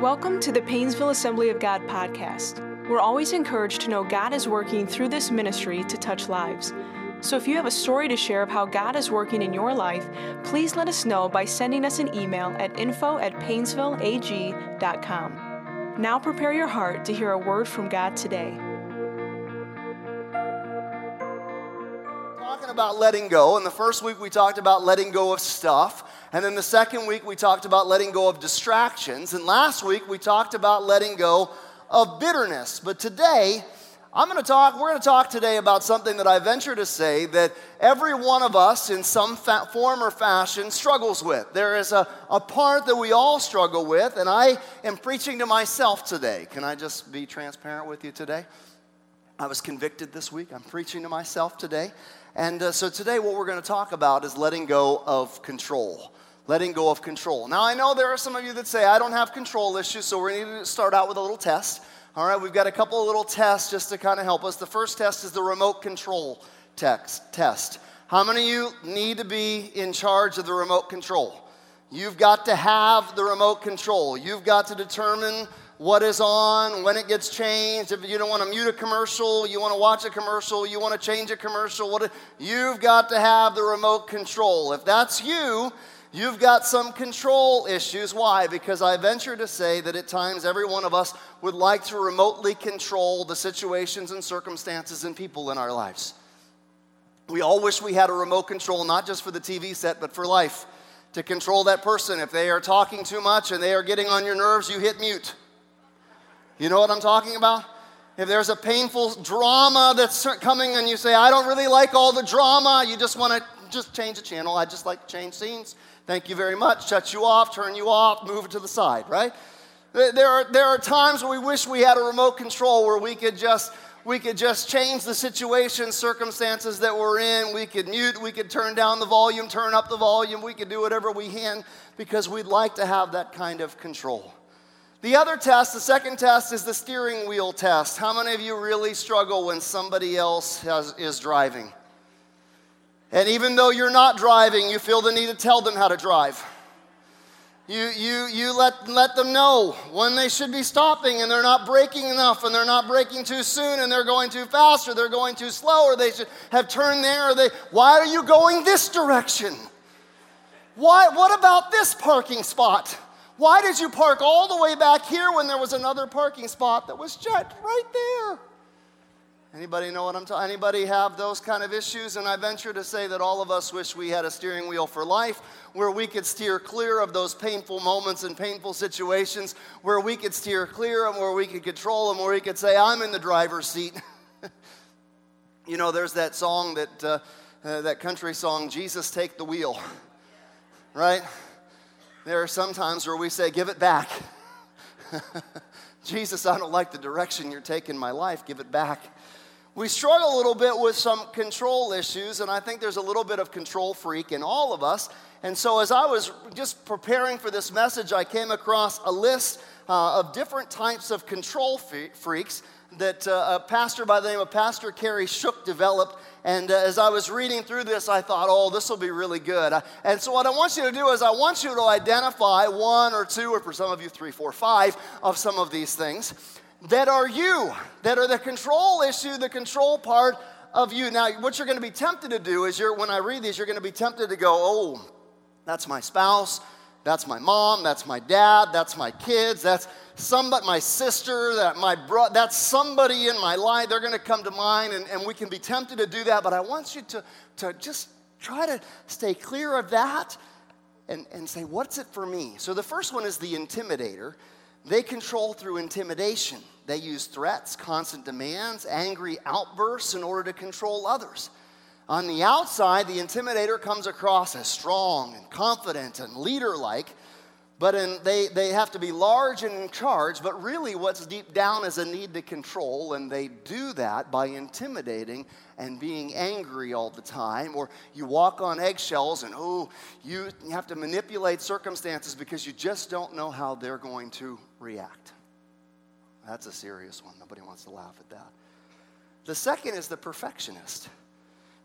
Welcome to the Painesville Assembly of God podcast. We're always encouraged to know God is working through this ministry to touch lives. So if you have a story to share of how God is working in your life, please let us know by sending us an email at info at painesvilleag.com. Now prepare your heart to hear a word from God today. Talking about letting go, and the first week we talked about letting go of stuff. And then the second week, we talked about letting go of distractions. And last week, we talked about letting go of bitterness. But today, I'm going to talk, we're going to talk today about something that I venture to say that every one of us, in some fa- form or fashion, struggles with. There is a, a part that we all struggle with, and I am preaching to myself today. Can I just be transparent with you today? I was convicted this week. I'm preaching to myself today. And uh, so today, what we're going to talk about is letting go of control letting go of control. Now, I know there are some of you that say, I don't have control issues, so we're going to start out with a little test. All right, we've got a couple of little tests just to kind of help us. The first test is the remote control text, test. How many of you need to be in charge of the remote control? You've got to have the remote control. You've got to determine what is on, when it gets changed. If you don't want to mute a commercial, you want to watch a commercial, you want to change a commercial, what, you've got to have the remote control. If that's you, You've got some control issues. Why? Because I venture to say that at times every one of us would like to remotely control the situations and circumstances and people in our lives. We all wish we had a remote control, not just for the TV set, but for life, to control that person. If they are talking too much and they are getting on your nerves, you hit mute. You know what I'm talking about? If there's a painful drama that's coming and you say, I don't really like all the drama, you just want to just change the channel. I just like to change scenes. Thank you very much. Shut you off, turn you off, move it to the side, right? There are, there are times where we wish we had a remote control where we could just we could just change the situation, circumstances that we're in. We could mute, we could turn down the volume, turn up the volume, we could do whatever we can because we'd like to have that kind of control. The other test, the second test, is the steering wheel test. How many of you really struggle when somebody else has, is driving? And even though you're not driving, you feel the need to tell them how to drive. You, you, you let, let them know when they should be stopping and they're not braking enough and they're not braking too soon and they're going too fast or they're going too slow or they should have turned there or they, why are you going this direction? Why, what about this parking spot? Why did you park all the way back here when there was another parking spot that was just right there? Anybody know what I'm talking? Anybody have those kind of issues? And I venture to say that all of us wish we had a steering wheel for life where we could steer clear of those painful moments and painful situations, where we could steer clear and where we could control them, where we could say, I'm in the driver's seat. you know, there's that song that, uh, uh, that country song, Jesus Take the Wheel, right? There are some times where we say, Give it back. Jesus, I don't like the direction you're taking my life, give it back we struggle a little bit with some control issues, and I think there's a little bit of control freak in all of us. And so, as I was just preparing for this message, I came across a list uh, of different types of control freaks that uh, a pastor by the name of Pastor Kerry Shook developed. And uh, as I was reading through this, I thought, oh, this will be really good. and so, what I want you to do is, I want you to identify one or two, or for some of you, three, four, five of some of these things that are you, that are the control issue, the control part of you. Now, what you're going to be tempted to do is you're, when I read these, you're going to be tempted to go, oh, that's my spouse, that's my mom, that's my dad, that's my kids, that's somebody, my sister, that my bro, that's somebody in my life. They're going to come to mind, and, and we can be tempted to do that. But I want you to, to just try to stay clear of that and, and say, what's it for me? So the first one is the intimidator. They control through intimidation. They use threats, constant demands, angry outbursts in order to control others. On the outside, the intimidator comes across as strong and confident and leader like, but in, they, they have to be large and in charge. But really, what's deep down is a need to control, and they do that by intimidating and being angry all the time. Or you walk on eggshells, and oh, you have to manipulate circumstances because you just don't know how they're going to react. That's a serious one. Nobody wants to laugh at that. The second is the perfectionist.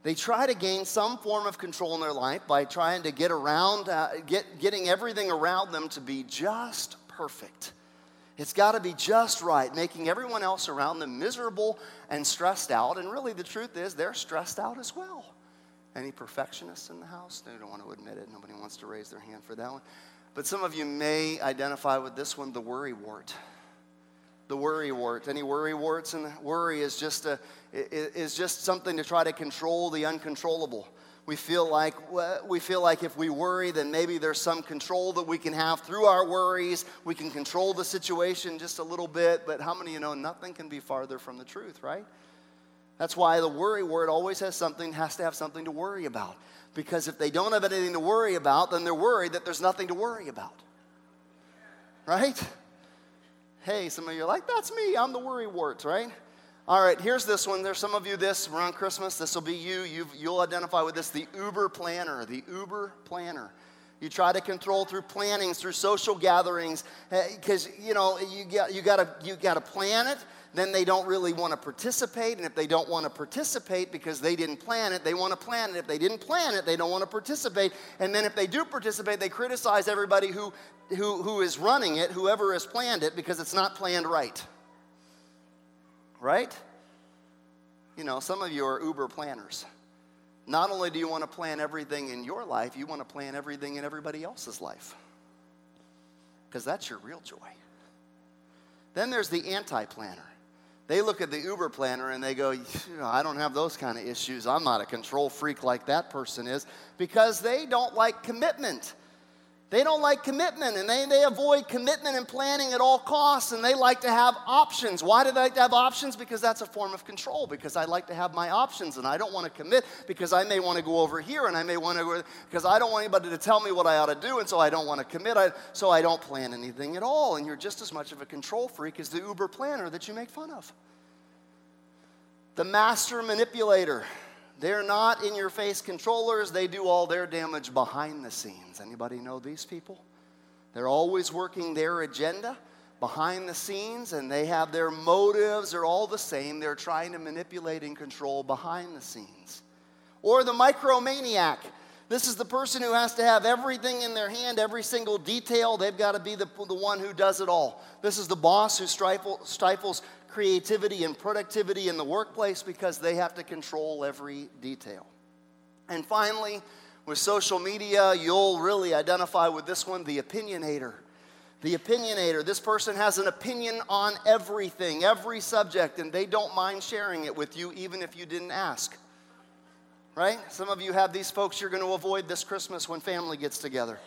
They try to gain some form of control in their life by trying to get around, uh, get, getting everything around them to be just perfect. It's got to be just right, making everyone else around them miserable and stressed out. And really, the truth is, they're stressed out as well. Any perfectionists in the house? They don't want to admit it. Nobody wants to raise their hand for that one. But some of you may identify with this one the worry wart. The worry wart. Any worry warts? And worry is just, a, is just something to try to control the uncontrollable. We feel like we feel like if we worry, then maybe there's some control that we can have through our worries. We can control the situation just a little bit. But how many of you know nothing can be farther from the truth, right? That's why the worry word always has something, has to have something to worry about. Because if they don't have anything to worry about, then they're worried that there's nothing to worry about. Right? Hey, some of you are like, that's me, I'm the worry wart, right? All right, here's this one. There's some of you this around Christmas. This will be you. You've, you'll identify with this the Uber planner, the Uber planner. You try to control through plannings, through social gatherings, because eh, you know you got you got to you got to plan it. Then they don't really want to participate, and if they don't want to participate because they didn't plan it, they want to plan it. If they didn't plan it, they don't want to participate. And then if they do participate, they criticize everybody who who who is running it, whoever has planned it, because it's not planned right right? You know, some of you are Uber planners. Not only do you want to plan everything in your life, you want to plan everything in everybody else's life. Because that's your real joy. Then there's the anti planner. They look at the Uber planner and they go, I don't have those kind of issues. I'm not a control freak like that person is because they don't like commitment. They don't like commitment and they, they avoid commitment and planning at all costs and they like to have options. Why do they like to have options? Because that's a form of control. Because I like to have my options and I don't want to commit because I may want to go over here and I may want to go because I don't want anybody to tell me what I ought to do and so I don't want to commit. I, so I don't plan anything at all. And you're just as much of a control freak as the Uber planner that you make fun of. The master manipulator. They're not in your face controllers. They do all their damage behind the scenes. Anybody know these people? They're always working their agenda behind the scenes and they have their motives are all the same. They're trying to manipulate and control behind the scenes. Or the micromaniac. This is the person who has to have everything in their hand, every single detail. They've got to be the, the one who does it all. This is the boss who stifle, stifles creativity and productivity in the workplace because they have to control every detail. And finally, with social media, you'll really identify with this one the opinionator. The opinionator. This person has an opinion on everything, every subject, and they don't mind sharing it with you even if you didn't ask. Right? Some of you have these folks you're going to avoid this Christmas when family gets together.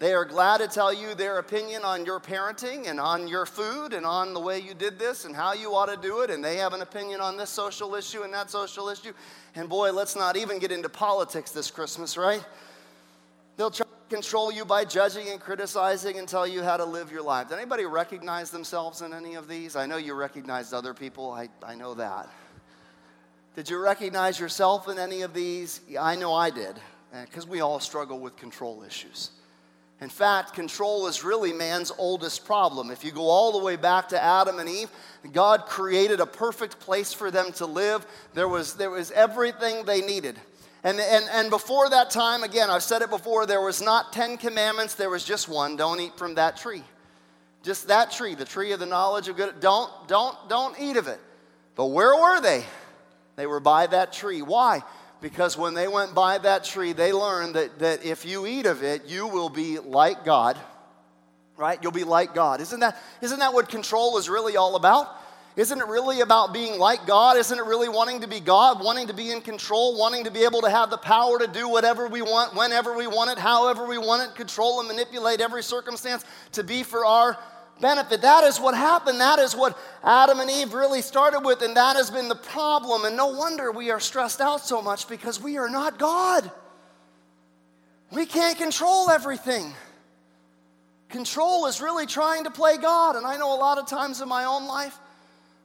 They are glad to tell you their opinion on your parenting and on your food and on the way you did this and how you ought to do it. And they have an opinion on this social issue and that social issue. And boy, let's not even get into politics this Christmas, right? They'll try to control you by judging and criticizing and tell you how to live your life. Did anybody recognize themselves in any of these? I know you recognized other people, I, I know that. Did you recognize yourself in any of these? I know I did, eh, because we all struggle with control issues. In fact, control is really man's oldest problem. If you go all the way back to Adam and Eve, God created a perfect place for them to live. There was, there was everything they needed. And, and, and before that time, again, I've said it before, there was not 10 commandments, there was just one don't eat from that tree. Just that tree, the tree of the knowledge of good. Don't, don't, don't eat of it. But where were they? They were by that tree. Why? Because when they went by that tree, they learned that, that if you eat of it, you will be like God, right? You'll be like God. Isn't that, isn't that what control is really all about? Isn't it really about being like God? Isn't it really wanting to be God, wanting to be in control, wanting to be able to have the power to do whatever we want, whenever we want it, however we want it, control and manipulate every circumstance to be for our benefit. That is what happened. That is what Adam and Eve really started with, and that has been the problem. And no wonder we are stressed out so much because we are not God. We can't control everything. Control is really trying to play God. And I know a lot of times in my own life,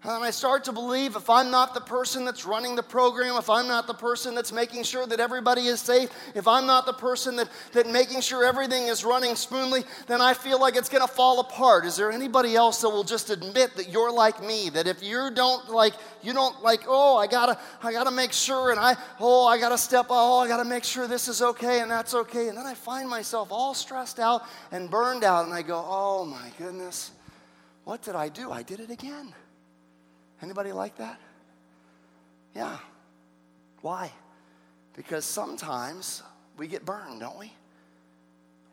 and I start to believe if I'm not the person that's running the program, if I'm not the person that's making sure that everybody is safe, if I'm not the person that, that making sure everything is running smoothly, then I feel like it's gonna fall apart. Is there anybody else that will just admit that you're like me? That if you don't like, you don't like, oh, I gotta, I gotta make sure, and I, oh, I gotta step, oh, I gotta make sure this is okay and that's okay. And then I find myself all stressed out and burned out, and I go, oh my goodness what did I do? I did it again. Anybody like that? Yeah. Why? Because sometimes we get burned, don't we?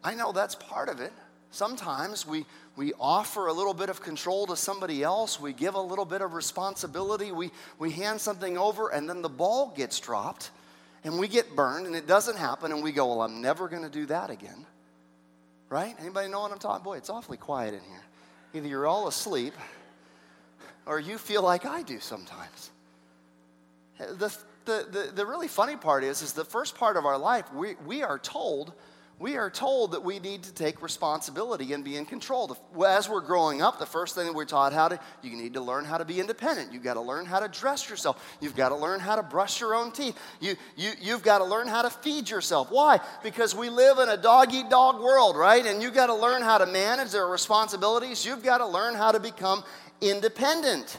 I know that's part of it. Sometimes we, we offer a little bit of control to somebody else, we give a little bit of responsibility, we, we hand something over, and then the ball gets dropped, and we get burned, and it doesn't happen, and we go, Well, I'm never going to do that again. Right? Anybody know what I'm talking? Boy, it's awfully quiet in here. Either you're all asleep, or you feel like I do sometimes. The, the, the, the really funny part is, is the first part of our life, we, we are told we are told that we need to take responsibility and be in control. As we're growing up, the first thing that we're taught how to, you need to learn how to be independent. You've got to learn how to dress yourself. You've got to learn how to brush your own teeth. You, you, you've got to learn how to feed yourself. Why? Because we live in a dog eat dog world, right? And you've got to learn how to manage their responsibilities. You've got to learn how to become independent.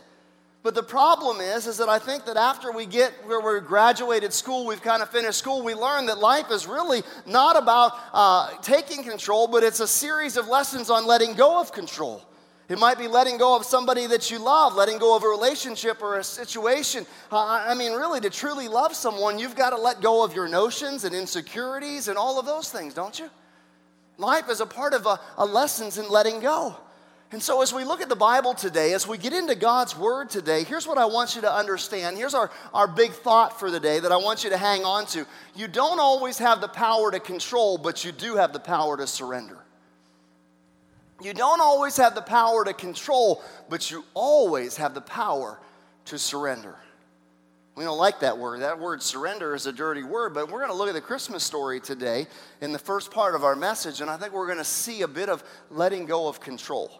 But the problem is, is that I think that after we get where we graduated school, we've kind of finished school, we learn that life is really not about uh, taking control, but it's a series of lessons on letting go of control. It might be letting go of somebody that you love, letting go of a relationship or a situation. Uh, I mean, really, to truly love someone, you've got to let go of your notions and insecurities and all of those things, don't you? Life is a part of a, a lessons in letting go. And so, as we look at the Bible today, as we get into God's Word today, here's what I want you to understand. Here's our, our big thought for the day that I want you to hang on to. You don't always have the power to control, but you do have the power to surrender. You don't always have the power to control, but you always have the power to surrender. We don't like that word. That word surrender is a dirty word, but we're going to look at the Christmas story today in the first part of our message, and I think we're going to see a bit of letting go of control.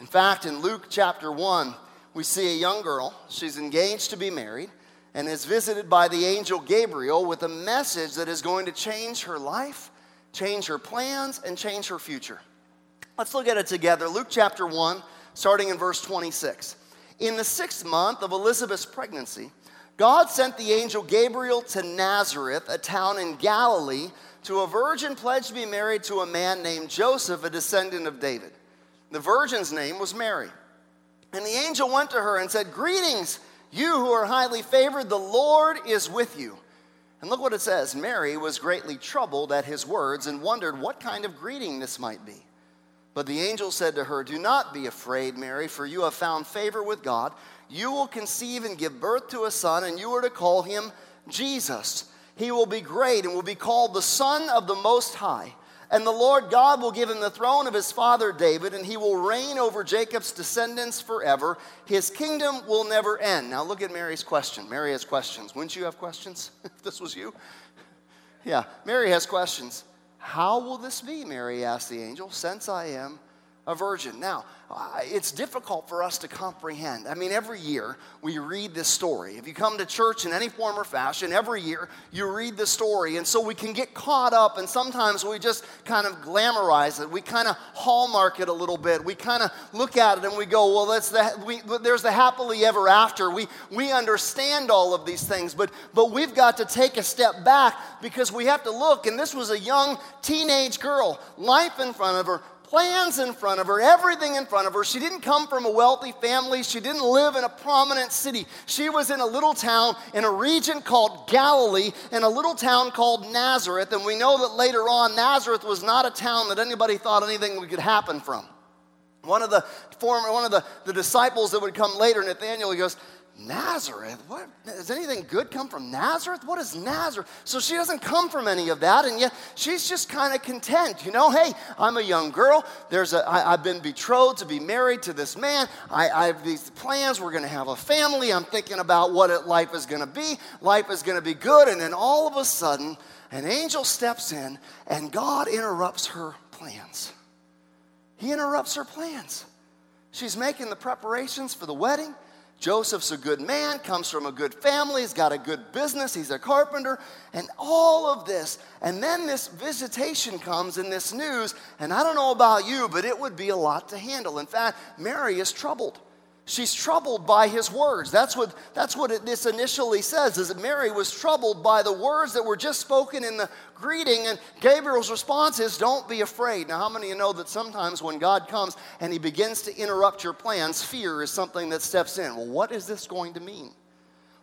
In fact, in Luke chapter 1, we see a young girl. She's engaged to be married and is visited by the angel Gabriel with a message that is going to change her life, change her plans, and change her future. Let's look at it together. Luke chapter 1, starting in verse 26. In the sixth month of Elizabeth's pregnancy, God sent the angel Gabriel to Nazareth, a town in Galilee, to a virgin pledged to be married to a man named Joseph, a descendant of David. The virgin's name was Mary. And the angel went to her and said, Greetings, you who are highly favored, the Lord is with you. And look what it says Mary was greatly troubled at his words and wondered what kind of greeting this might be. But the angel said to her, Do not be afraid, Mary, for you have found favor with God. You will conceive and give birth to a son, and you are to call him Jesus. He will be great and will be called the Son of the Most High. And the Lord God will give him the throne of his father David, and he will reign over Jacob's descendants forever. His kingdom will never end. Now look at Mary's question. Mary has questions. Wouldn't you have questions if this was you? Yeah, Mary has questions. How will this be? Mary asked the angel, since I am a virgin. Now, it's difficult for us to comprehend. I mean, every year we read this story. If you come to church in any form or fashion, every year you read the story. And so we can get caught up, and sometimes we just kind of glamorize it. We kind of hallmark it a little bit. We kind of look at it and we go, well, that's the, we, there's the happily ever after. We, we understand all of these things, but, but we've got to take a step back because we have to look. And this was a young teenage girl, life in front of her, plans in front of her, everything in front of her. She didn't come from a wealthy family. She didn't live in a prominent city. She was in a little town in a region called Galilee, in a little town called Nazareth. And we know that later on, Nazareth was not a town that anybody thought anything could happen from. One of the former, one of the, the disciples that would come later, Nathaniel, he goes, Nazareth? What? Does anything good come from Nazareth? What is Nazareth? So she doesn't come from any of that, and yet she's just kind of content. You know, hey, I'm a young girl. There's a, I, I've been betrothed to be married to this man. I, I have these plans. We're going to have a family. I'm thinking about what it, life is going to be. Life is going to be good. And then all of a sudden, an angel steps in, and God interrupts her plans. He interrupts her plans. She's making the preparations for the wedding. Joseph's a good man, comes from a good family, he's got a good business, he's a carpenter, and all of this. And then this visitation comes in this news, and I don't know about you, but it would be a lot to handle. In fact, Mary is troubled. She's troubled by his words. That's what, that's what it, this initially says, is that Mary was troubled by the words that were just spoken in the greeting. And Gabriel's response is, Don't be afraid. Now, how many of you know that sometimes when God comes and he begins to interrupt your plans, fear is something that steps in? Well, what is this going to mean?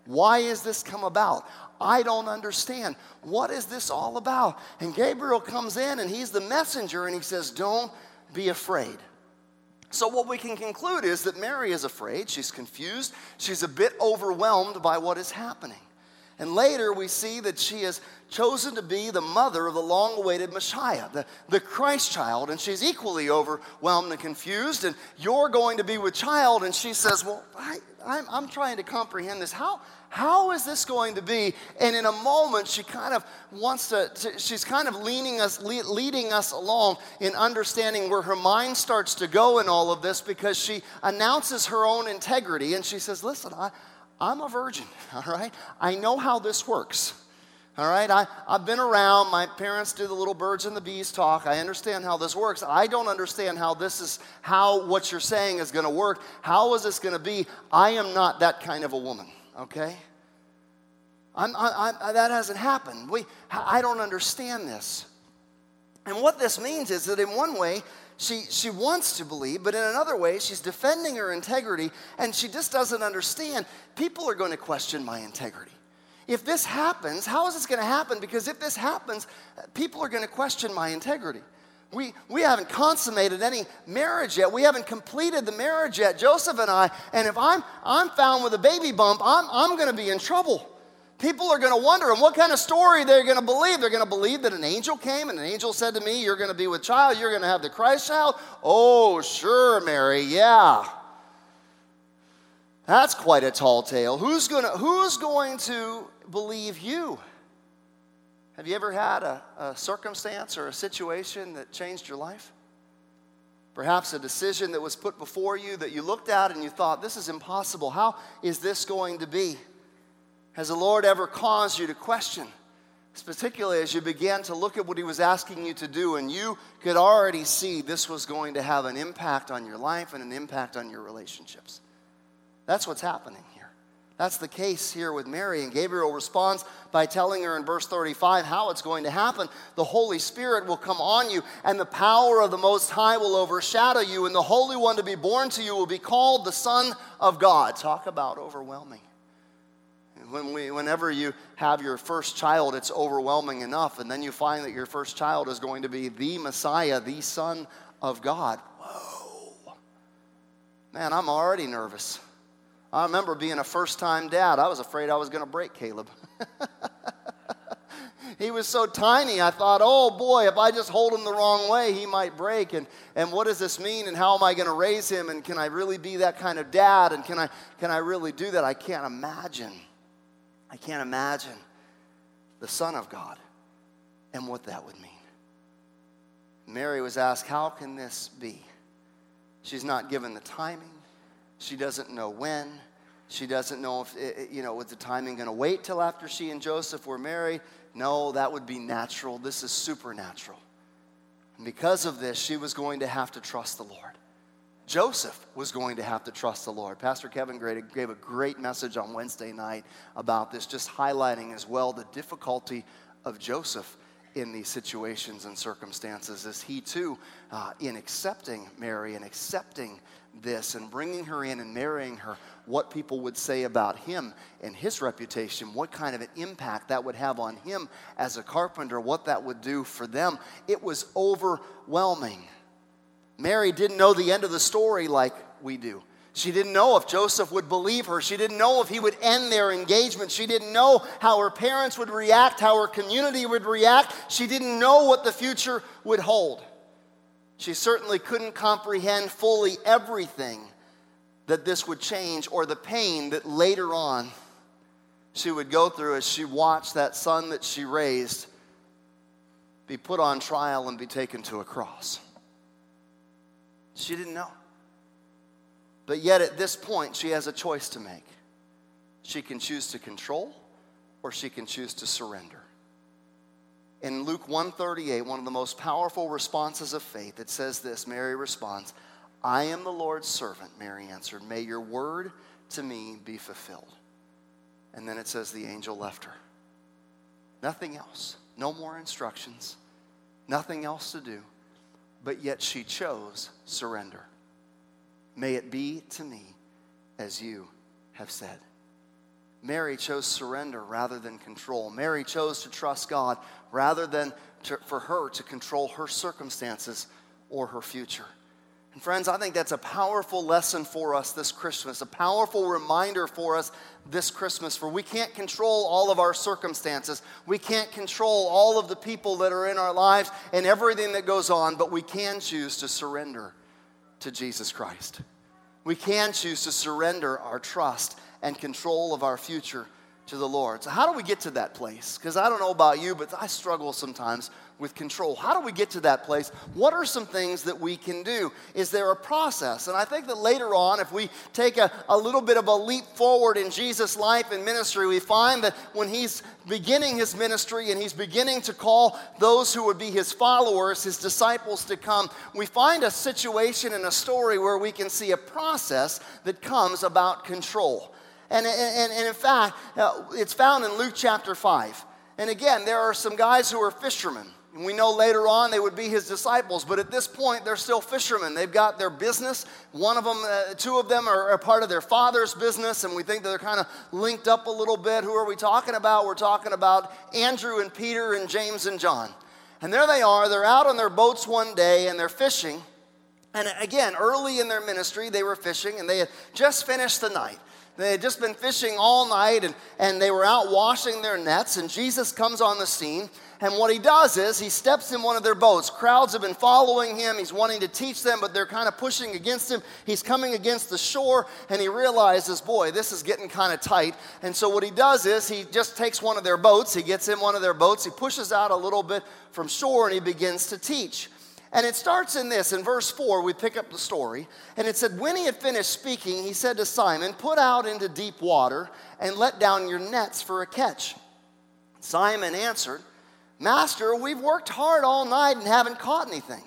Why has this come about? I don't understand. What is this all about? And Gabriel comes in and he's the messenger and he says, Don't be afraid. So, what we can conclude is that Mary is afraid, she's confused, she's a bit overwhelmed by what is happening. And later we see that she has chosen to be the mother of the long awaited Messiah, the, the Christ child, and she's equally overwhelmed and confused. And you're going to be with child, and she says, Well, I, I'm, I'm trying to comprehend this. How, how is this going to be? And in a moment, she kind of wants to, to she's kind of leaning us, leading us along in understanding where her mind starts to go in all of this because she announces her own integrity and she says, Listen, I, I'm a virgin, all right? I know how this works. All right, I, I've been around. My parents do the little birds and the bees talk. I understand how this works. I don't understand how this is, how what you're saying is going to work. How is this going to be? I am not that kind of a woman okay? I'm, I, I, that hasn't happened. We, I don't understand this. And what this means is that in one way, she, she wants to believe, but in another way, she's defending her integrity and she just doesn't understand. People are going to question my integrity. If this happens, how is this going to happen? Because if this happens, people are going to question my integrity. We, we haven't consummated any marriage yet. We haven't completed the marriage yet, Joseph and I. And if I'm, I'm found with a baby bump, I'm, I'm going to be in trouble. People are going to wonder, and what kind of story they're going to believe. They're going to believe that an angel came and an angel said to me, You're going to be with child, you're going to have the Christ child. Oh, sure, Mary, yeah. That's quite a tall tale. Who's going to, who's going to believe you? Have you ever had a, a circumstance or a situation that changed your life? Perhaps a decision that was put before you that you looked at and you thought, this is impossible. How is this going to be? Has the Lord ever caused you to question? Particularly as you began to look at what He was asking you to do, and you could already see this was going to have an impact on your life and an impact on your relationships. That's what's happening. Here. That's the case here with Mary. And Gabriel responds by telling her in verse 35 how it's going to happen. The Holy Spirit will come on you, and the power of the Most High will overshadow you, and the Holy One to be born to you will be called the Son of God. Talk about overwhelming. When we, whenever you have your first child, it's overwhelming enough, and then you find that your first child is going to be the Messiah, the Son of God. Whoa. Man, I'm already nervous. I remember being a first time dad. I was afraid I was going to break Caleb. he was so tiny, I thought, oh boy, if I just hold him the wrong way, he might break. And, and what does this mean? And how am I going to raise him? And can I really be that kind of dad? And can I, can I really do that? I can't imagine. I can't imagine the Son of God and what that would mean. Mary was asked, How can this be? She's not given the timing. She doesn't know when. She doesn't know if, it, you know, was the timing going to wait till after she and Joseph were married? No, that would be natural. This is supernatural. And because of this, she was going to have to trust the Lord. Joseph was going to have to trust the Lord. Pastor Kevin gave a great message on Wednesday night about this, just highlighting as well the difficulty of Joseph in these situations and circumstances as he too, uh, in accepting Mary and accepting this and bringing her in and marrying her, what people would say about him and his reputation, what kind of an impact that would have on him as a carpenter, what that would do for them. It was overwhelming. Mary didn't know the end of the story like we do. She didn't know if Joseph would believe her. She didn't know if he would end their engagement. She didn't know how her parents would react, how her community would react. She didn't know what the future would hold. She certainly couldn't comprehend fully everything that this would change or the pain that later on she would go through as she watched that son that she raised be put on trial and be taken to a cross. She didn't know. But yet, at this point, she has a choice to make. She can choose to control or she can choose to surrender in Luke 138, one of the most powerful responses of faith, it says this Mary responds, I am the Lord's servant, Mary answered. May your word to me be fulfilled. And then it says the angel left her. Nothing else. No more instructions. Nothing else to do. But yet she chose surrender. May it be to me as you have said. Mary chose surrender rather than control. Mary chose to trust God rather than to, for her to control her circumstances or her future. And friends, I think that's a powerful lesson for us this Christmas, a powerful reminder for us this Christmas. For we can't control all of our circumstances, we can't control all of the people that are in our lives and everything that goes on, but we can choose to surrender to Jesus Christ. We can choose to surrender our trust and control of our future to the Lord. So, how do we get to that place? Because I don't know about you, but I struggle sometimes with control. How do we get to that place? What are some things that we can do? Is there a process? And I think that later on, if we take a, a little bit of a leap forward in Jesus' life and ministry, we find that when he's beginning his ministry and he's beginning to call those who would be his followers, his disciples to come, we find a situation and a story where we can see a process that comes about control. And, and, and in fact, uh, it's found in Luke chapter 5. And again, there are some guys who are fishermen. And we know later on they would be his disciples, but at this point they're still fishermen. They've got their business. One of them, uh, two of them are, are, part of their father's business, and we think that they're kind of linked up a little bit. Who are we talking about? We're talking about Andrew and Peter and James and John. And there they are. They're out on their boats one day and they're fishing. And again, early in their ministry, they were fishing and they had just finished the night. They had just been fishing all night and, and they were out washing their nets, and Jesus comes on the scene and what he does is he steps in one of their boats. Crowds have been following him. He's wanting to teach them, but they're kind of pushing against him. He's coming against the shore, and he realizes, boy, this is getting kind of tight. And so what he does is he just takes one of their boats, he gets in one of their boats, he pushes out a little bit from shore, and he begins to teach. And it starts in this, in verse 4, we pick up the story. And it said, When he had finished speaking, he said to Simon, Put out into deep water and let down your nets for a catch. Simon answered, Master, we've worked hard all night and haven't caught anything.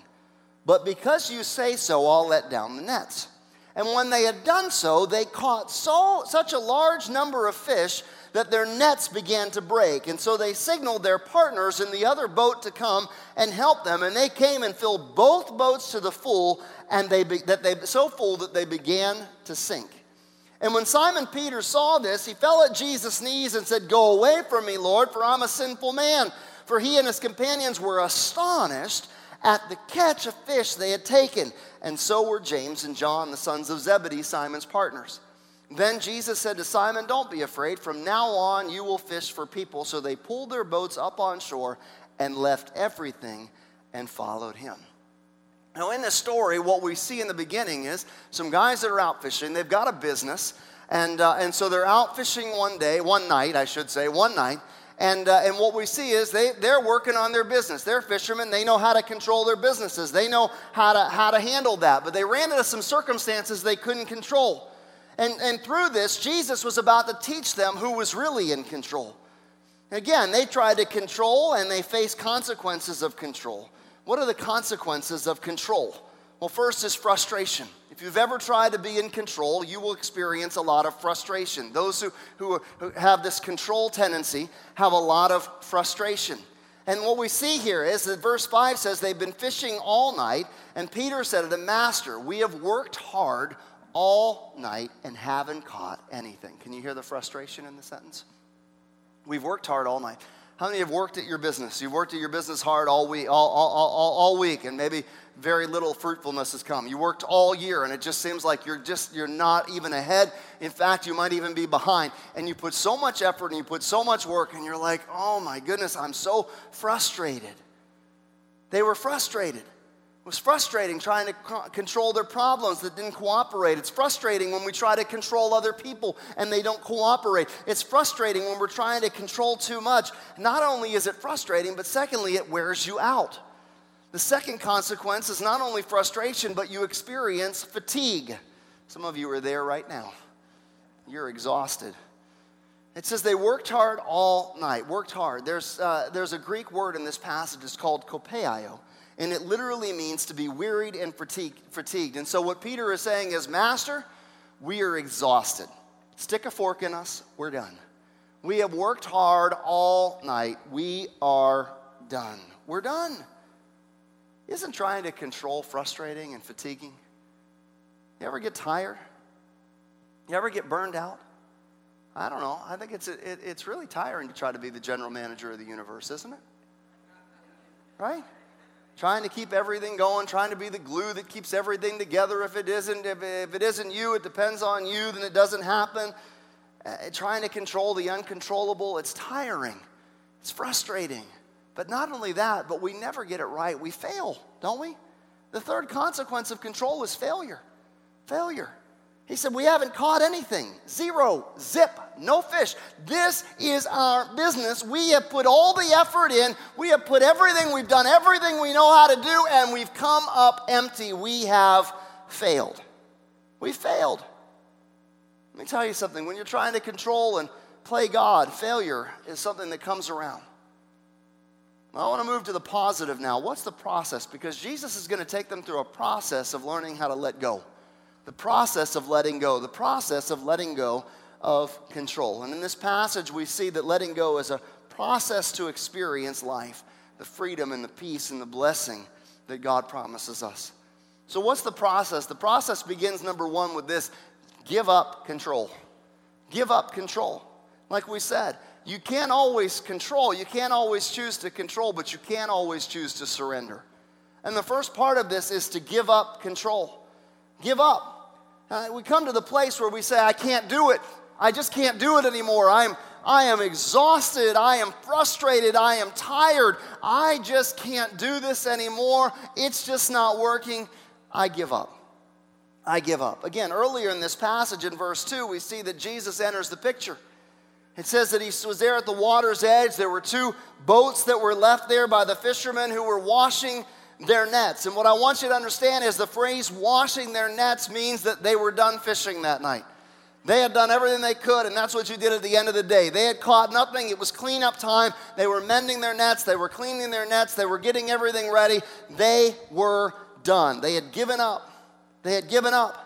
But because you say so, I'll let down the nets. And when they had done so, they caught so, such a large number of fish that their nets began to break. And so they signaled their partners in the other boat to come and help them. And they came and filled both boats to the full, and they be, that they so full that they began to sink. And when Simon Peter saw this, he fell at Jesus' knees and said, Go away from me, Lord, for I'm a sinful man for he and his companions were astonished at the catch of fish they had taken. And so were James and John, the sons of Zebedee, Simon's partners. Then Jesus said to Simon, Don't be afraid. From now on, you will fish for people. So they pulled their boats up on shore and left everything and followed him. Now, in this story, what we see in the beginning is some guys that are out fishing. They've got a business. And, uh, and so they're out fishing one day, one night, I should say, one night. And, uh, and what we see is they, they're working on their business. They're fishermen. They know how to control their businesses. They know how to, how to handle that. But they ran into some circumstances they couldn't control. And, and through this, Jesus was about to teach them who was really in control. Again, they tried to control and they faced consequences of control. What are the consequences of control? Well, first is frustration. If you've ever tried to be in control, you will experience a lot of frustration. Those who, who, who have this control tendency have a lot of frustration. And what we see here is that verse 5 says they've been fishing all night, and Peter said to the master, We have worked hard all night and haven't caught anything. Can you hear the frustration in the sentence? We've worked hard all night. How many have worked at your business? You've worked at your business hard all week, all, all, all, all week, and maybe very little fruitfulness has come. You worked all year, and it just seems like you're just you're not even ahead. In fact, you might even be behind. And you put so much effort and you put so much work, and you're like, oh my goodness, I'm so frustrated. They were frustrated. Was frustrating trying to co- control their problems that didn't cooperate. It's frustrating when we try to control other people and they don't cooperate. It's frustrating when we're trying to control too much. Not only is it frustrating, but secondly, it wears you out. The second consequence is not only frustration, but you experience fatigue. Some of you are there right now. You're exhausted. It says they worked hard all night, worked hard. There's, uh, there's a Greek word in this passage, it's called kopeio And it literally means to be wearied and fatigued. And so, what Peter is saying is, Master, we are exhausted. Stick a fork in us, we're done. We have worked hard all night. We are done. We're done. Isn't trying to control frustrating and fatiguing? You ever get tired? You ever get burned out? I don't know. I think it's, it, it's really tiring to try to be the general manager of the universe, isn't it? Right? Trying to keep everything going, trying to be the glue that keeps everything together. If it isn't, if, if it isn't you, it depends on you, then it doesn't happen. Uh, trying to control the uncontrollable, it's tiring. It's frustrating. But not only that, but we never get it right. We fail, don't we? The third consequence of control is failure. Failure. He said, We haven't caught anything. Zero, zip, no fish. This is our business. We have put all the effort in. We have put everything, we've done everything we know how to do, and we've come up empty. We have failed. We failed. Let me tell you something. When you're trying to control and play God, failure is something that comes around. I want to move to the positive now. What's the process? Because Jesus is going to take them through a process of learning how to let go. The process of letting go, the process of letting go of control. And in this passage, we see that letting go is a process to experience life, the freedom and the peace and the blessing that God promises us. So, what's the process? The process begins, number one, with this give up control. Give up control. Like we said, you can't always control. You can't always choose to control, but you can always choose to surrender. And the first part of this is to give up control. Give up. Uh, we come to the place where we say, I can't do it. I just can't do it anymore. I'm, I am exhausted. I am frustrated. I am tired. I just can't do this anymore. It's just not working. I give up. I give up. Again, earlier in this passage in verse 2, we see that Jesus enters the picture. It says that he was there at the water's edge. There were two boats that were left there by the fishermen who were washing their nets. And what I want you to understand is the phrase washing their nets means that they were done fishing that night. They had done everything they could, and that's what you did at the end of the day. They had caught nothing. It was cleanup time. They were mending their nets. They were cleaning their nets. They were getting everything ready. They were done. They had given up. They had given up.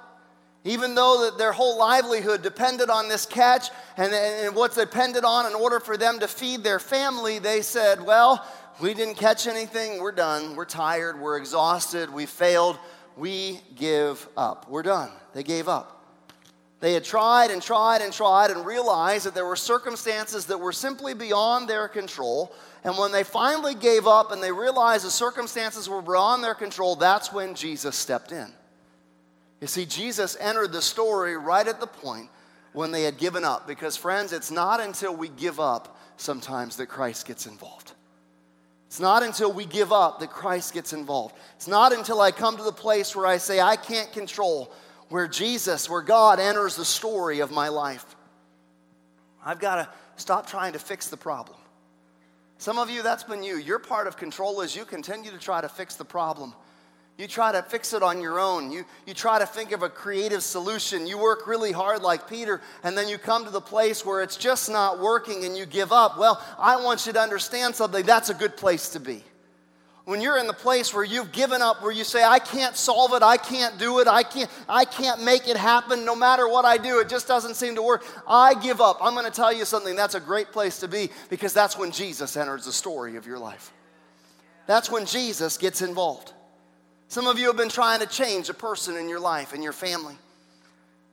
Even though that their whole livelihood depended on this catch and, and what depended on in order for them to feed their family, they said, Well, we didn't catch anything. We're done. We're tired. We're exhausted. We failed. We give up. We're done. They gave up. They had tried and tried and tried and realized that there were circumstances that were simply beyond their control. And when they finally gave up and they realized the circumstances were beyond their control, that's when Jesus stepped in. You see, Jesus entered the story right at the point when they had given up. Because, friends, it's not until we give up sometimes that Christ gets involved. It's not until we give up that Christ gets involved. It's not until I come to the place where I say, I can't control, where Jesus, where God enters the story of my life. I've got to stop trying to fix the problem. Some of you, that's been you. Your part of control is you continue to try to fix the problem you try to fix it on your own. You, you try to think of a creative solution. You work really hard like Peter, and then you come to the place where it's just not working and you give up. Well, I want you to understand something. That's a good place to be. When you're in the place where you've given up, where you say, I can't solve it, I can't do it, I can't, I can't make it happen, no matter what I do, it just doesn't seem to work. I give up. I'm going to tell you something. That's a great place to be because that's when Jesus enters the story of your life. That's when Jesus gets involved. Some of you have been trying to change a person in your life and your family.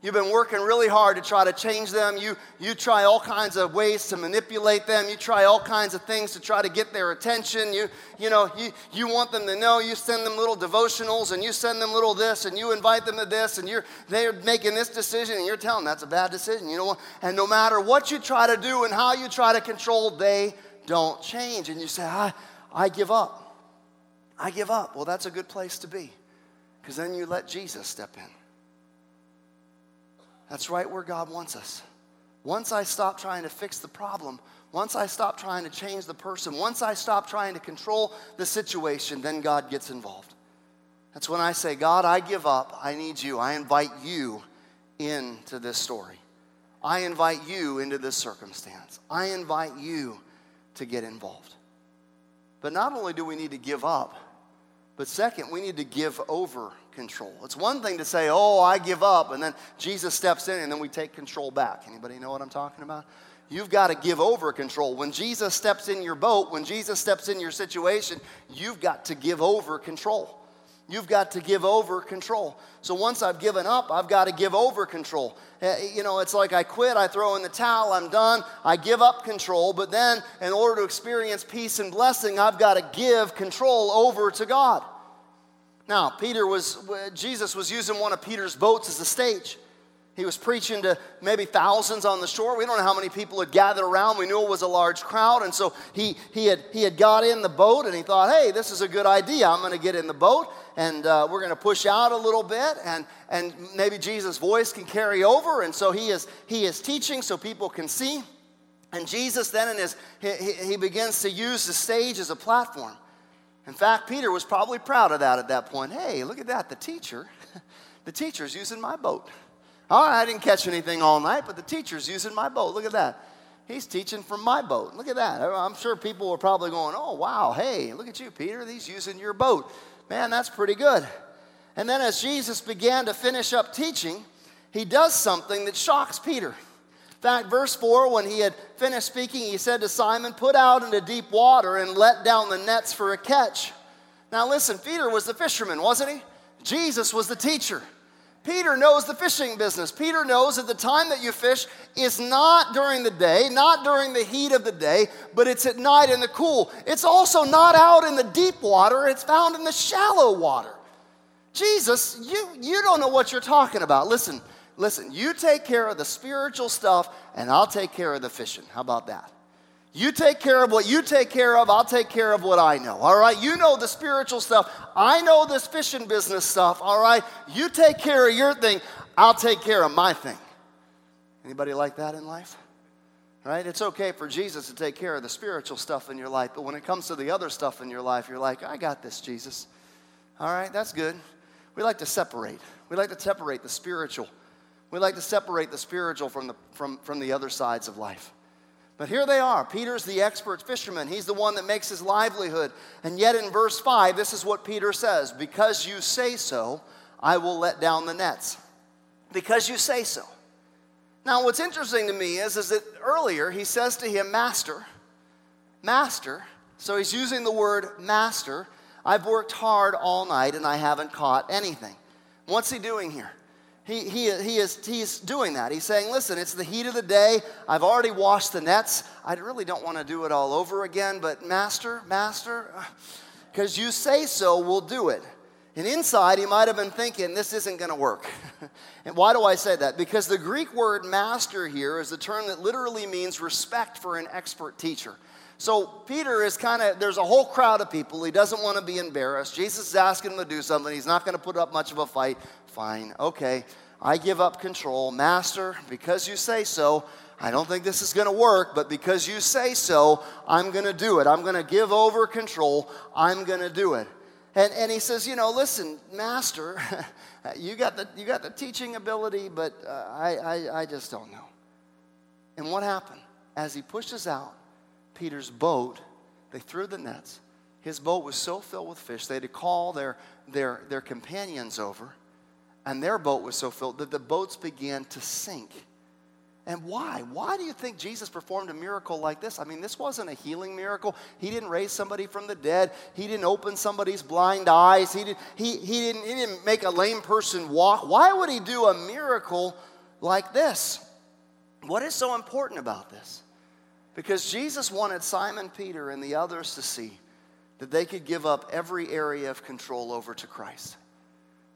You've been working really hard to try to change them. You, you try all kinds of ways to manipulate them. You try all kinds of things to try to get their attention. You, you know, you, you want them to know. You send them little devotionals and you send them little this and you invite them to this and you're, they're making this decision and you're telling them that's a bad decision. You know? And no matter what you try to do and how you try to control, they don't change. And you say, I, I give up. I give up. Well, that's a good place to be because then you let Jesus step in. That's right where God wants us. Once I stop trying to fix the problem, once I stop trying to change the person, once I stop trying to control the situation, then God gets involved. That's when I say, God, I give up. I need you. I invite you into this story. I invite you into this circumstance. I invite you to get involved. But not only do we need to give up, But second, we need to give over control. It's one thing to say, "Oh, I give up," and then Jesus steps in and then we take control back. Anybody know what I'm talking about? You've got to give over control. When Jesus steps in your boat, when Jesus steps in your situation, you've got to give over control. You've got to give over control. So once I've given up, I've got to give over control. Eh, you know, it's like I quit, I throw in the towel, I'm done, I give up control. But then, in order to experience peace and blessing, I've got to give control over to God. Now, Peter was, Jesus was using one of Peter's boats as a stage. He was preaching to maybe thousands on the shore. We don't know how many people had gathered around. We knew it was a large crowd. And so he, he, had, he had got in the boat and he thought, hey, this is a good idea. I'm going to get in the boat and uh, we're going to push out a little bit and, and maybe Jesus' voice can carry over. And so he is, he is teaching so people can see. And Jesus then in his, he, he begins to use the stage as a platform. In fact, Peter was probably proud of that at that point. Hey, look at that. The teacher, the teacher's using my boat. Right, I didn't catch anything all night, but the teacher's using my boat. Look at that. He's teaching from my boat. Look at that. I'm sure people were probably going, oh, wow, hey, look at you, Peter. He's using your boat. Man, that's pretty good. And then as Jesus began to finish up teaching, he does something that shocks Peter. In fact, verse 4, when he had finished speaking, he said to Simon, Put out into deep water and let down the nets for a catch. Now, listen, Peter was the fisherman, wasn't he? Jesus was the teacher. Peter knows the fishing business. Peter knows that the time that you fish is not during the day, not during the heat of the day, but it's at night in the cool. It's also not out in the deep water, it's found in the shallow water. Jesus, you, you don't know what you're talking about. Listen, listen, you take care of the spiritual stuff, and I'll take care of the fishing. How about that? You take care of what you take care of, I'll take care of what I know. All right? You know the spiritual stuff. I know this fishing business stuff. All right? You take care of your thing, I'll take care of my thing. Anybody like that in life? Right? It's okay for Jesus to take care of the spiritual stuff in your life, but when it comes to the other stuff in your life, you're like, I got this, Jesus. All right, that's good. We like to separate. We like to separate the spiritual. We like to separate the spiritual from the, from, from the other sides of life. But here they are. Peter's the expert fisherman. He's the one that makes his livelihood. And yet in verse 5, this is what Peter says Because you say so, I will let down the nets. Because you say so. Now, what's interesting to me is, is that earlier he says to him, Master, Master. So he's using the word master. I've worked hard all night and I haven't caught anything. What's he doing here? He, he, he is, he's doing that. He's saying, listen, it's the heat of the day. I've already washed the nets. I really don't want to do it all over again, but master, master, uh, because you say so, we'll do it. And inside, he might have been thinking, this isn't going to work. and why do I say that? Because the Greek word master here is a term that literally means respect for an expert teacher. So Peter is kind of, there's a whole crowd of people. He doesn't want to be embarrassed. Jesus is asking him to do something. He's not going to put up much of a fight. Fine, okay. I give up control. Master, because you say so, I don't think this is going to work, but because you say so, I'm going to do it. I'm going to give over control. I'm going to do it. And, and he says, You know, listen, Master, you, got the, you got the teaching ability, but uh, I, I, I just don't know. And what happened? As he pushes out, Peter's boat, they threw the nets. His boat was so filled with fish, they had to call their, their, their companions over, and their boat was so filled that the boats began to sink. And why? Why do you think Jesus performed a miracle like this? I mean, this wasn't a healing miracle. He didn't raise somebody from the dead. He didn't open somebody's blind eyes. He, did, he, he, didn't, he didn't make a lame person walk. Why would he do a miracle like this? What is so important about this? Because Jesus wanted Simon Peter and the others to see that they could give up every area of control over to Christ.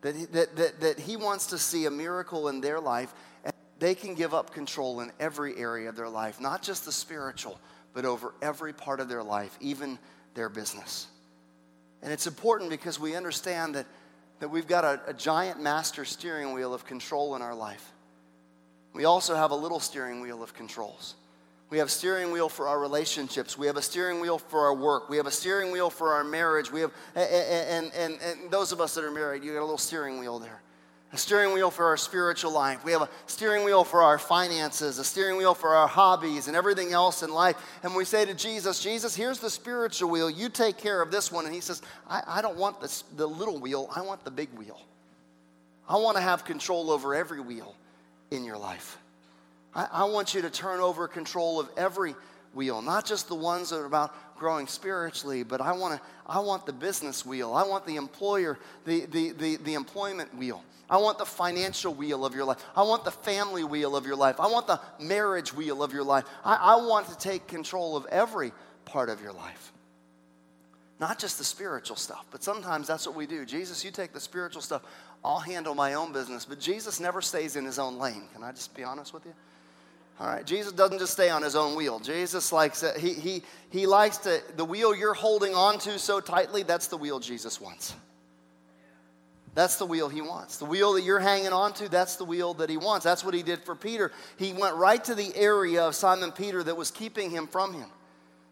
That he, that, that, that he wants to see a miracle in their life, and they can give up control in every area of their life, not just the spiritual, but over every part of their life, even their business. And it's important because we understand that, that we've got a, a giant master steering wheel of control in our life. We also have a little steering wheel of controls. We have a steering wheel for our relationships. We have a steering wheel for our work. We have a steering wheel for our marriage. We have, and, and, and, those of us that are married, you got a little steering wheel there. a steering wheel for our spiritual life. We have a steering wheel for our finances, a steering wheel for our hobbies and everything else in life. And we say to Jesus, Jesus, here's the spiritual wheel. You take care of this one. And he says, I, I don't want this, the little wheel, I want the big wheel. I want to have control over every wheel in your life. I, I want you to turn over control of every wheel, not just the ones that are about growing spiritually, but I want to I want the business wheel. I want the employer, the, the, the, the employment wheel. I want the financial wheel of your life. I want the family wheel of your life. I want the marriage wheel of your life. I, I want to take control of every part of your life. Not just the spiritual stuff, but sometimes that's what we do. Jesus, you take the spiritual stuff, I'll handle my own business. But Jesus never stays in his own lane. Can I just be honest with you? All right, Jesus doesn't just stay on his own wheel. Jesus likes it. He, he, he likes to, the wheel you're holding on to so tightly, that's the wheel Jesus wants. That's the wheel he wants. The wheel that you're hanging on to, that's the wheel that he wants. That's what he did for Peter. He went right to the area of Simon Peter that was keeping him from him.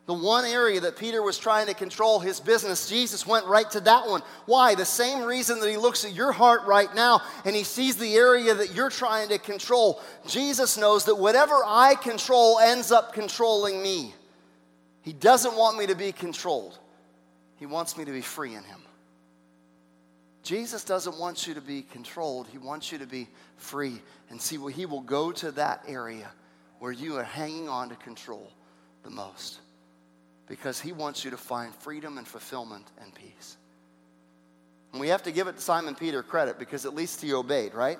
The one area that Peter was trying to control his business, Jesus went right to that one. Why? The same reason that he looks at your heart right now and he sees the area that you're trying to control. Jesus knows that whatever I control ends up controlling me. He doesn't want me to be controlled, he wants me to be free in him. Jesus doesn't want you to be controlled, he wants you to be free. And see, well, he will go to that area where you are hanging on to control the most because he wants you to find freedom and fulfillment and peace. And we have to give it to Simon Peter credit because at least he obeyed, right?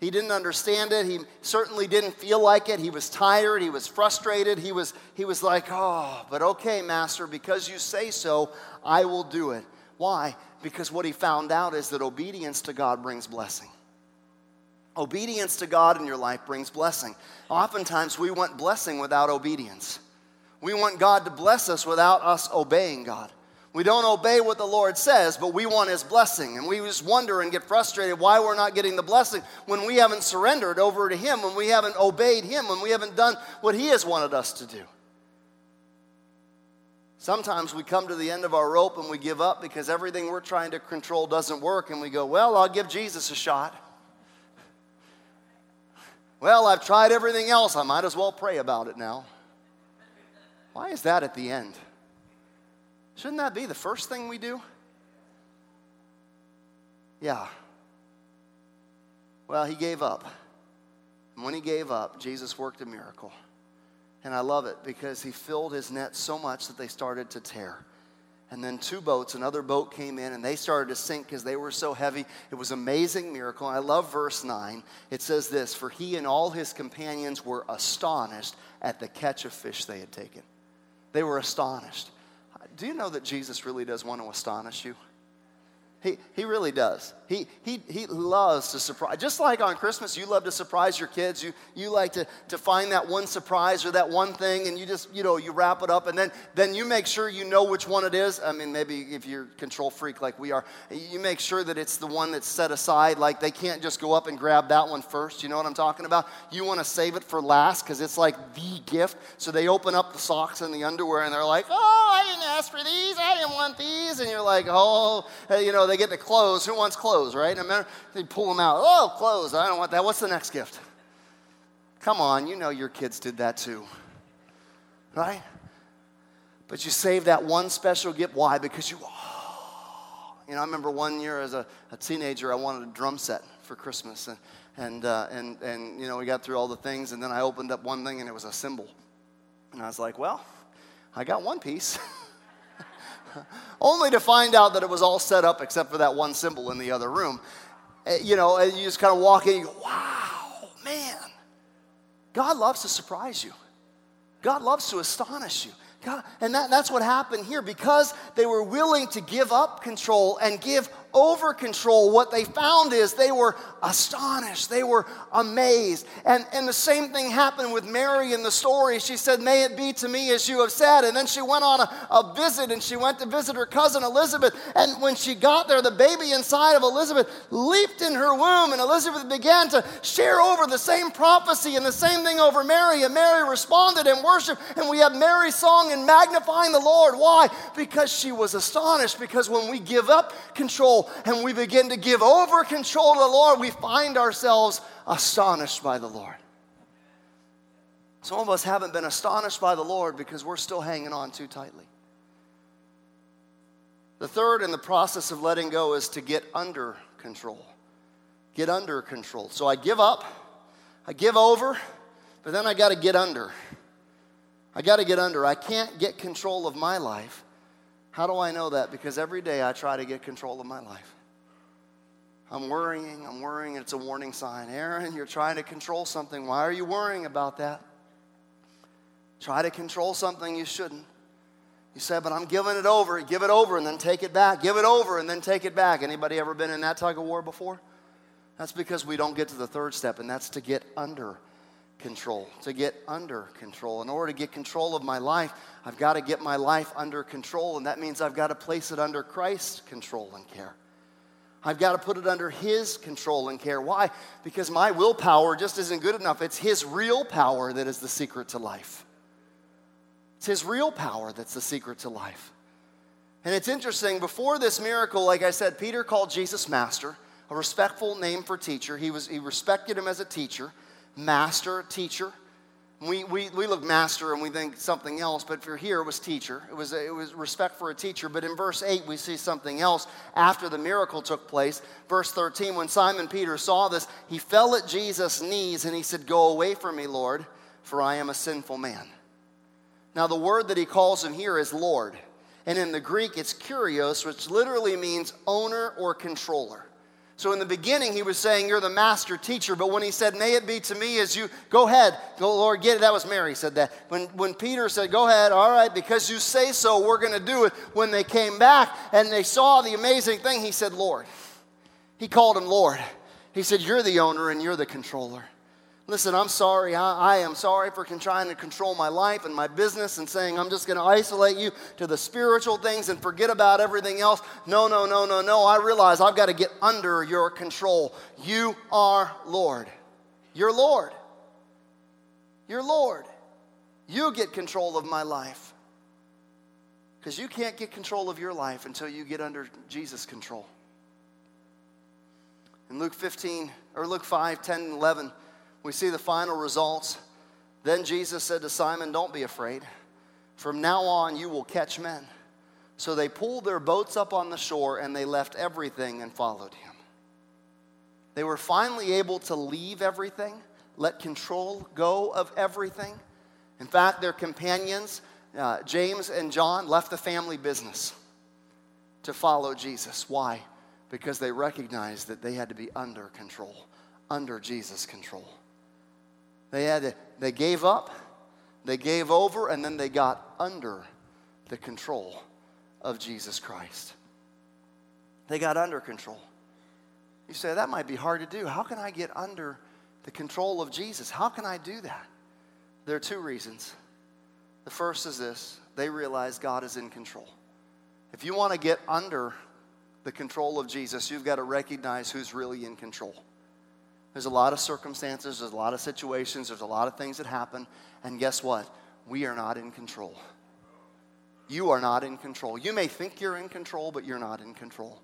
He didn't understand it. He certainly didn't feel like it. He was tired. He was frustrated. He was, he was like, oh, but okay, Master, because you say so, I will do it. Why? Because what he found out is that obedience to God brings blessing. Obedience to God in your life brings blessing. Oftentimes, we want blessing without obedience. We want God to bless us without us obeying God. We don't obey what the Lord says, but we want His blessing. And we just wonder and get frustrated why we're not getting the blessing when we haven't surrendered over to Him, when we haven't obeyed Him, when we haven't done what He has wanted us to do. Sometimes we come to the end of our rope and we give up because everything we're trying to control doesn't work, and we go, Well, I'll give Jesus a shot. Well, I've tried everything else. I might as well pray about it now. Why is that at the end? Shouldn't that be the first thing we do? Yeah. Well, he gave up. And when he gave up, Jesus worked a miracle. And I love it because he filled his net so much that they started to tear. And then two boats, another boat came in and they started to sink because they were so heavy. It was an amazing miracle. I love verse 9. It says this For he and all his companions were astonished at the catch of fish they had taken. They were astonished. Do you know that Jesus really does want to astonish you? He, he really does. He, he, he loves to surprise. Just like on Christmas, you love to surprise your kids. You, you like to, to find that one surprise or that one thing, and you just, you know, you wrap it up, and then, then you make sure you know which one it is. I mean, maybe if you're control freak like we are, you make sure that it's the one that's set aside. Like they can't just go up and grab that one first. You know what I'm talking about? You want to save it for last because it's like the gift. So they open up the socks and the underwear, and they're like, oh, I didn't ask for these. I didn't want these. And you're like, oh, you know, they get the clothes. Who wants clothes, right? And they pull them out. Oh, clothes. I don't want that. What's the next gift? Come on, you know your kids did that too, right? But you save that one special gift. Why? Because you, oh. you know, I remember one year as a, a, teenager, I wanted a drum set for Christmas. And, and, uh, and, and, you know, we got through all the things, and then I opened up one thing, and it was a cymbal. And I was like, well, I got one piece. only to find out that it was all set up except for that one cymbal in the other room. Eh, you know, and you just kind of walk in you go, wow, man. God loves to surprise you. God loves to astonish you. God, and that, that's what happened here because they were willing to give up control and give over control, what they found is they were astonished. They were amazed. And, and the same thing happened with Mary in the story. She said, May it be to me as you have said. And then she went on a, a visit and she went to visit her cousin Elizabeth. And when she got there, the baby inside of Elizabeth leaped in her womb. And Elizabeth began to share over the same prophecy and the same thing over Mary. And Mary responded in worship. And we have Mary's song in magnifying the Lord. Why? Because she was astonished. Because when we give up control, and we begin to give over control to the Lord, we find ourselves astonished by the Lord. Some of us haven't been astonished by the Lord because we're still hanging on too tightly. The third in the process of letting go is to get under control. Get under control. So I give up, I give over, but then I got to get under. I got to get under. I can't get control of my life. How do I know that? Because every day I try to get control of my life. I'm worrying, I'm worrying, it's a warning sign. Aaron, you're trying to control something. Why are you worrying about that? Try to control something you shouldn't. You say, but I'm giving it over. Give it over and then take it back. Give it over and then take it back. Anybody ever been in that tug of war before? That's because we don't get to the third step, and that's to get under control. To get under control. In order to get control of my life, I've got to get my life under control, and that means I've got to place it under Christ's control and care. I've got to put it under His control and care. Why? Because my willpower just isn't good enough. It's His real power that is the secret to life. It's His real power that's the secret to life. And it's interesting, before this miracle, like I said, Peter called Jesus Master, a respectful name for teacher. He, was, he respected him as a teacher, master, teacher. We, we, we look master and we think something else, but for here it was teacher. It was, it was respect for a teacher. But in verse 8, we see something else after the miracle took place. Verse 13, when Simon Peter saw this, he fell at Jesus' knees and he said, Go away from me, Lord, for I am a sinful man. Now, the word that he calls him here is Lord. And in the Greek, it's kurios, which literally means owner or controller. So in the beginning, he was saying, You're the master teacher. But when he said, May it be to me as you, go ahead, go, Lord, get it. That was Mary said that. When, when Peter said, Go ahead, all right, because you say so, we're going to do it. When they came back and they saw the amazing thing, he said, Lord. He called him Lord. He said, You're the owner and you're the controller. Listen, I'm sorry. I, I, am sorry for trying to control my life and my business and saying I'm just going to isolate you to the spiritual things and forget about everything else. No, no, no, no, no. I realize I've got to get under your control. You are Lord. You're Lord. You're Lord. You get control of my life. Because you can't get control of your life until you get under Jesus' control. In Luke 15, or Luke 5, 10, and 11, we see the final results. Then Jesus said to Simon, Don't be afraid. From now on, you will catch men. So they pulled their boats up on the shore and they left everything and followed him. They were finally able to leave everything, let control go of everything. In fact, their companions, uh, James and John, left the family business to follow Jesus. Why? Because they recognized that they had to be under control, under Jesus' control. They, had they gave up, they gave over, and then they got under the control of Jesus Christ. They got under control. You say, that might be hard to do. How can I get under the control of Jesus? How can I do that? There are two reasons. The first is this they realize God is in control. If you want to get under the control of Jesus, you've got to recognize who's really in control. There's a lot of circumstances, there's a lot of situations, there's a lot of things that happen. And guess what? We are not in control. You are not in control. You may think you're in control, but you're not in control.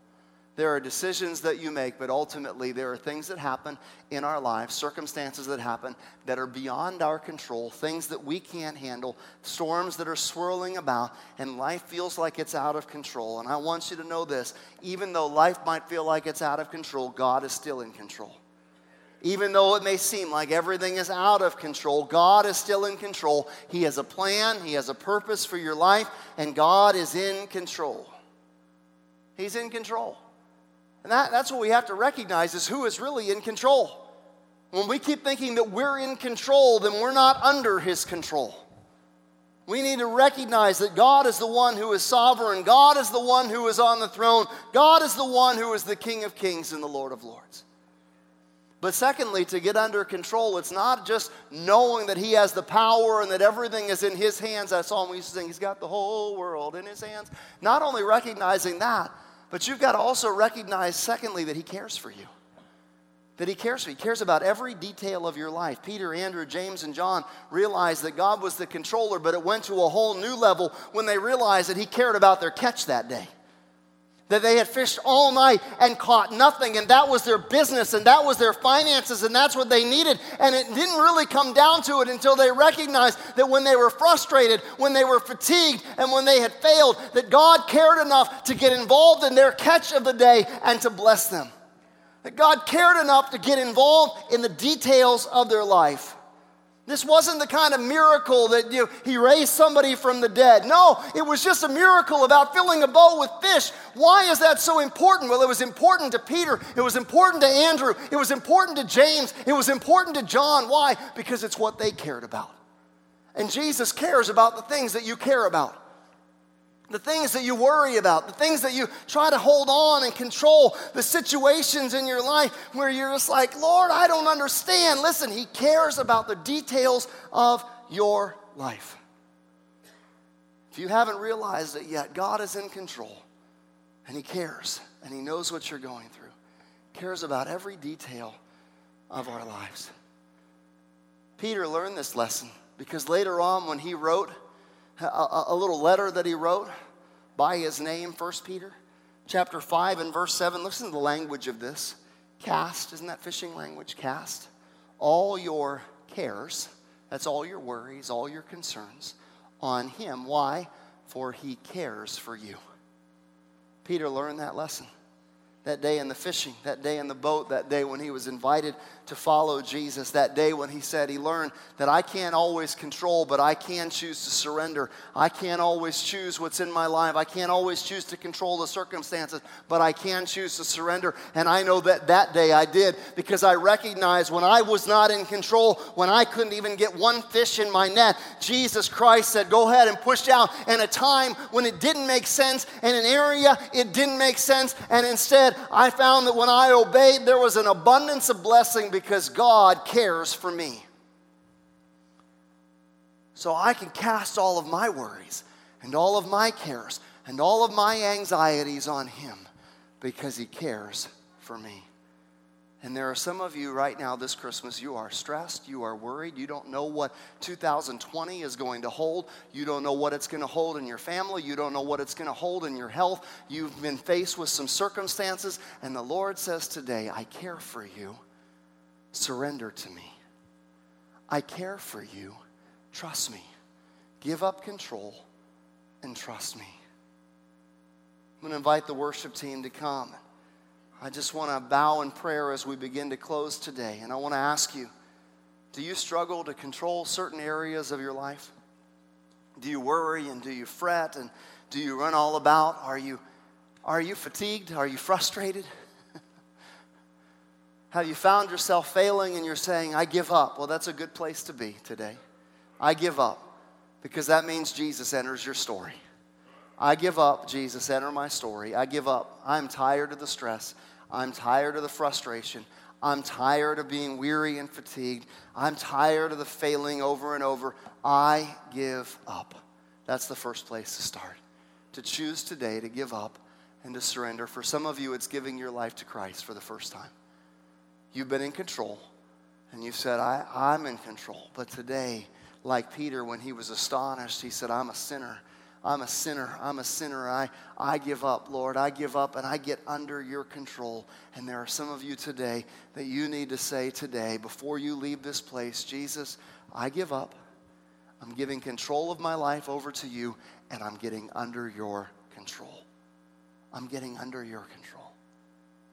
There are decisions that you make, but ultimately there are things that happen in our lives, circumstances that happen that are beyond our control, things that we can't handle, storms that are swirling about, and life feels like it's out of control. And I want you to know this even though life might feel like it's out of control, God is still in control. Even though it may seem like everything is out of control, God is still in control. He has a plan, He has a purpose for your life, and God is in control. He's in control. And that, that's what we have to recognize is who is really in control. When we keep thinking that we're in control, then we're not under His control. We need to recognize that God is the one who is sovereign. God is the one who is on the throne. God is the one who is the King of kings and the Lord of lords. But secondly, to get under control, it's not just knowing that He has the power and that everything is in His hands. That song we used to sing, He's got the whole world in His hands. Not only recognizing that, but you've got to also recognize, secondly, that He cares for you. That He cares for you. He cares about every detail of your life. Peter, Andrew, James, and John realized that God was the controller, but it went to a whole new level when they realized that He cared about their catch that day. That they had fished all night and caught nothing, and that was their business, and that was their finances, and that's what they needed. And it didn't really come down to it until they recognized that when they were frustrated, when they were fatigued, and when they had failed, that God cared enough to get involved in their catch of the day and to bless them. That God cared enough to get involved in the details of their life. This wasn't the kind of miracle that you, he raised somebody from the dead. No, it was just a miracle about filling a bowl with fish. Why is that so important? Well, it was important to Peter, it was important to Andrew, it was important to James, it was important to John. Why? Because it's what they cared about. And Jesus cares about the things that you care about the things that you worry about, the things that you try to hold on and control, the situations in your life where you're just like, Lord, I don't understand. Listen, He cares about the details of your life. If you haven't realized it yet, God is in control and He cares and He knows what you're going through, cares about every detail of our lives. Peter learned this lesson because later on, when he wrote, a, a little letter that he wrote by his name, 1 Peter chapter 5 and verse 7. Listen to the language of this. Cast, isn't that fishing language? Cast all your cares, that's all your worries, all your concerns, on him. Why? For he cares for you. Peter learned that lesson that day in the fishing, that day in the boat, that day when he was invited to follow Jesus, that day when he said he learned that I can't always control, but I can choose to surrender. I can't always choose what's in my life. I can't always choose to control the circumstances, but I can choose to surrender. And I know that that day I did because I recognized when I was not in control, when I couldn't even get one fish in my net, Jesus Christ said, Go ahead and push out. In a time when it didn't make sense, in an area it didn't make sense, and instead I found that when I obeyed, there was an abundance of blessing because God cares for me. So I can cast all of my worries and all of my cares and all of my anxieties on Him because He cares for me. And there are some of you right now this Christmas, you are stressed, you are worried, you don't know what 2020 is going to hold, you don't know what it's going to hold in your family, you don't know what it's going to hold in your health. You've been faced with some circumstances, and the Lord says today, I care for you. Surrender to me. I care for you. Trust me. Give up control and trust me. I'm going to invite the worship team to come. I just want to bow in prayer as we begin to close today. And I want to ask you do you struggle to control certain areas of your life? Do you worry and do you fret and do you run all about? Are you, are you fatigued? Are you frustrated? Have you found yourself failing and you're saying, I give up? Well, that's a good place to be today. I give up because that means Jesus enters your story. I give up, Jesus, enter my story. I give up. I'm tired of the stress. I'm tired of the frustration. I'm tired of being weary and fatigued. I'm tired of the failing over and over. I give up. That's the first place to start. To choose today to give up and to surrender. For some of you, it's giving your life to Christ for the first time. You've been in control, and you've said, I, I'm in control. But today, like Peter, when he was astonished, he said, I'm a sinner. I'm a sinner. I'm a sinner. I, I give up, Lord. I give up and I get under your control. And there are some of you today that you need to say today, before you leave this place, Jesus, I give up. I'm giving control of my life over to you, and I'm getting under your control. I'm getting under your control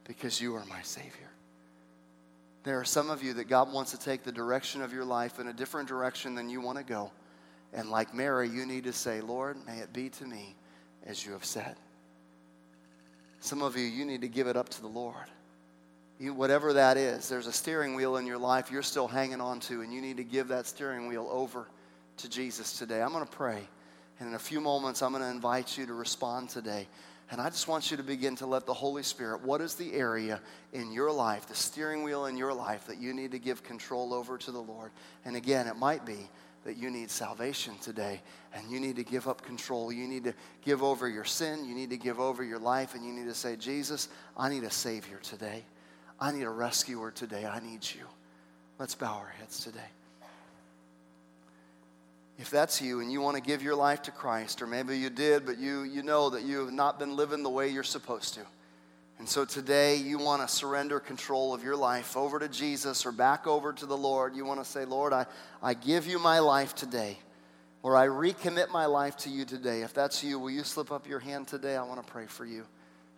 because you are my Savior. There are some of you that God wants to take the direction of your life in a different direction than you want to go. And like Mary, you need to say, Lord, may it be to me as you have said. Some of you, you need to give it up to the Lord. You, whatever that is, there's a steering wheel in your life you're still hanging on to, and you need to give that steering wheel over to Jesus today. I'm going to pray. And in a few moments, I'm going to invite you to respond today. And I just want you to begin to let the Holy Spirit, what is the area in your life, the steering wheel in your life that you need to give control over to the Lord? And again, it might be that you need salvation today and you need to give up control. You need to give over your sin. You need to give over your life and you need to say, Jesus, I need a Savior today. I need a rescuer today. I need you. Let's bow our heads today. If that's you and you want to give your life to Christ, or maybe you did, but you, you know that you have not been living the way you're supposed to. And so today you want to surrender control of your life over to Jesus or back over to the Lord. You want to say, Lord, I, I give you my life today, or I recommit my life to you today. If that's you, will you slip up your hand today? I want to pray for you.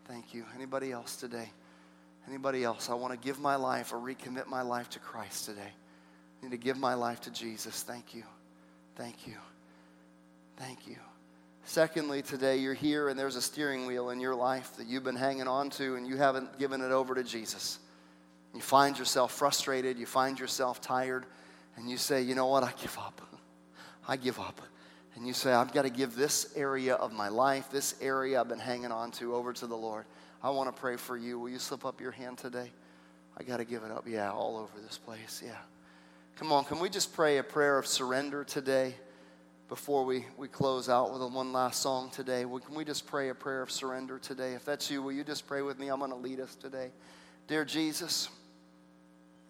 Thank you. Anybody else today? Anybody else? I want to give my life or recommit my life to Christ today. I need to give my life to Jesus. Thank you. Thank you. Thank you. Secondly, today you're here and there's a steering wheel in your life that you've been hanging on to and you haven't given it over to Jesus. You find yourself frustrated, you find yourself tired, and you say, You know what? I give up. I give up. And you say, I've got to give this area of my life, this area I've been hanging on to, over to the Lord. I want to pray for you. Will you slip up your hand today? I got to give it up. Yeah, all over this place. Yeah. Come on, can we just pray a prayer of surrender today before we, we close out with one last song today? Can we just pray a prayer of surrender today? If that's you, will you just pray with me? I'm going to lead us today. Dear Jesus,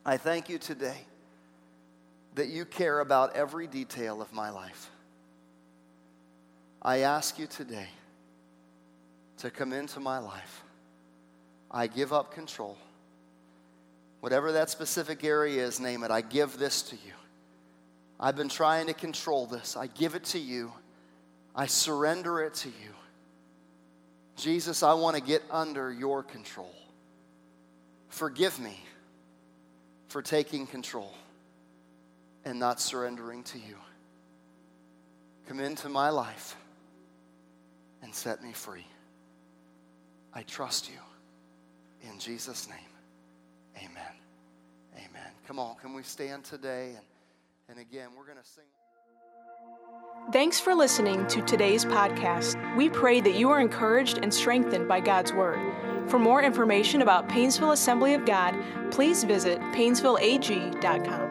I thank you today that you care about every detail of my life. I ask you today to come into my life. I give up control. Whatever that specific area is, name it. I give this to you. I've been trying to control this. I give it to you. I surrender it to you. Jesus, I want to get under your control. Forgive me for taking control and not surrendering to you. Come into my life and set me free. I trust you. In Jesus' name. Amen. Amen. Come on, can we stand today? And, and again, we're going to sing. Thanks for listening to today's podcast. We pray that you are encouraged and strengthened by God's Word. For more information about Painesville Assembly of God, please visit painesvilleag.com.